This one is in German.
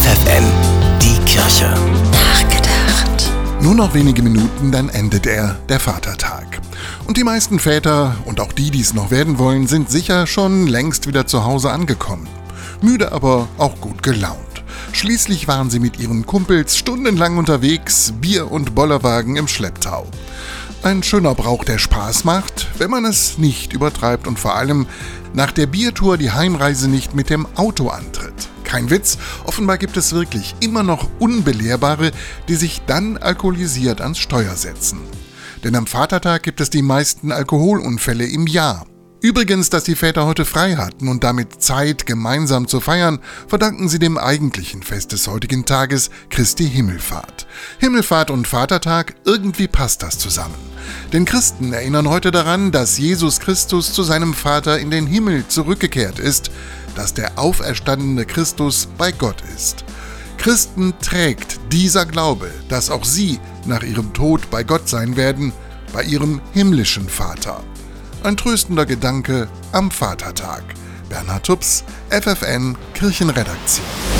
FFN, die Kirche. Nachgedacht. Nur noch wenige Minuten, dann endet er, der Vatertag. Und die meisten Väter und auch die, die es noch werden wollen, sind sicher schon längst wieder zu Hause angekommen. Müde, aber auch gut gelaunt. Schließlich waren sie mit ihren Kumpels stundenlang unterwegs, Bier und Bollerwagen im Schlepptau. Ein schöner Brauch, der Spaß macht, wenn man es nicht übertreibt und vor allem nach der Biertour die Heimreise nicht mit dem Auto antritt. Kein Witz, offenbar gibt es wirklich immer noch Unbelehrbare, die sich dann alkoholisiert ans Steuer setzen. Denn am Vatertag gibt es die meisten Alkoholunfälle im Jahr. Übrigens, dass die Väter heute frei hatten und damit Zeit, gemeinsam zu feiern, verdanken sie dem eigentlichen Fest des heutigen Tages, Christi Himmelfahrt. Himmelfahrt und Vatertag, irgendwie passt das zusammen. Denn Christen erinnern heute daran, dass Jesus Christus zu seinem Vater in den Himmel zurückgekehrt ist, dass der auferstandene Christus bei Gott ist. Christen trägt dieser Glaube, dass auch sie nach ihrem Tod bei Gott sein werden, bei ihrem himmlischen Vater. Ein tröstender Gedanke am Vatertag. Bernhard Tups, FFN Kirchenredaktion.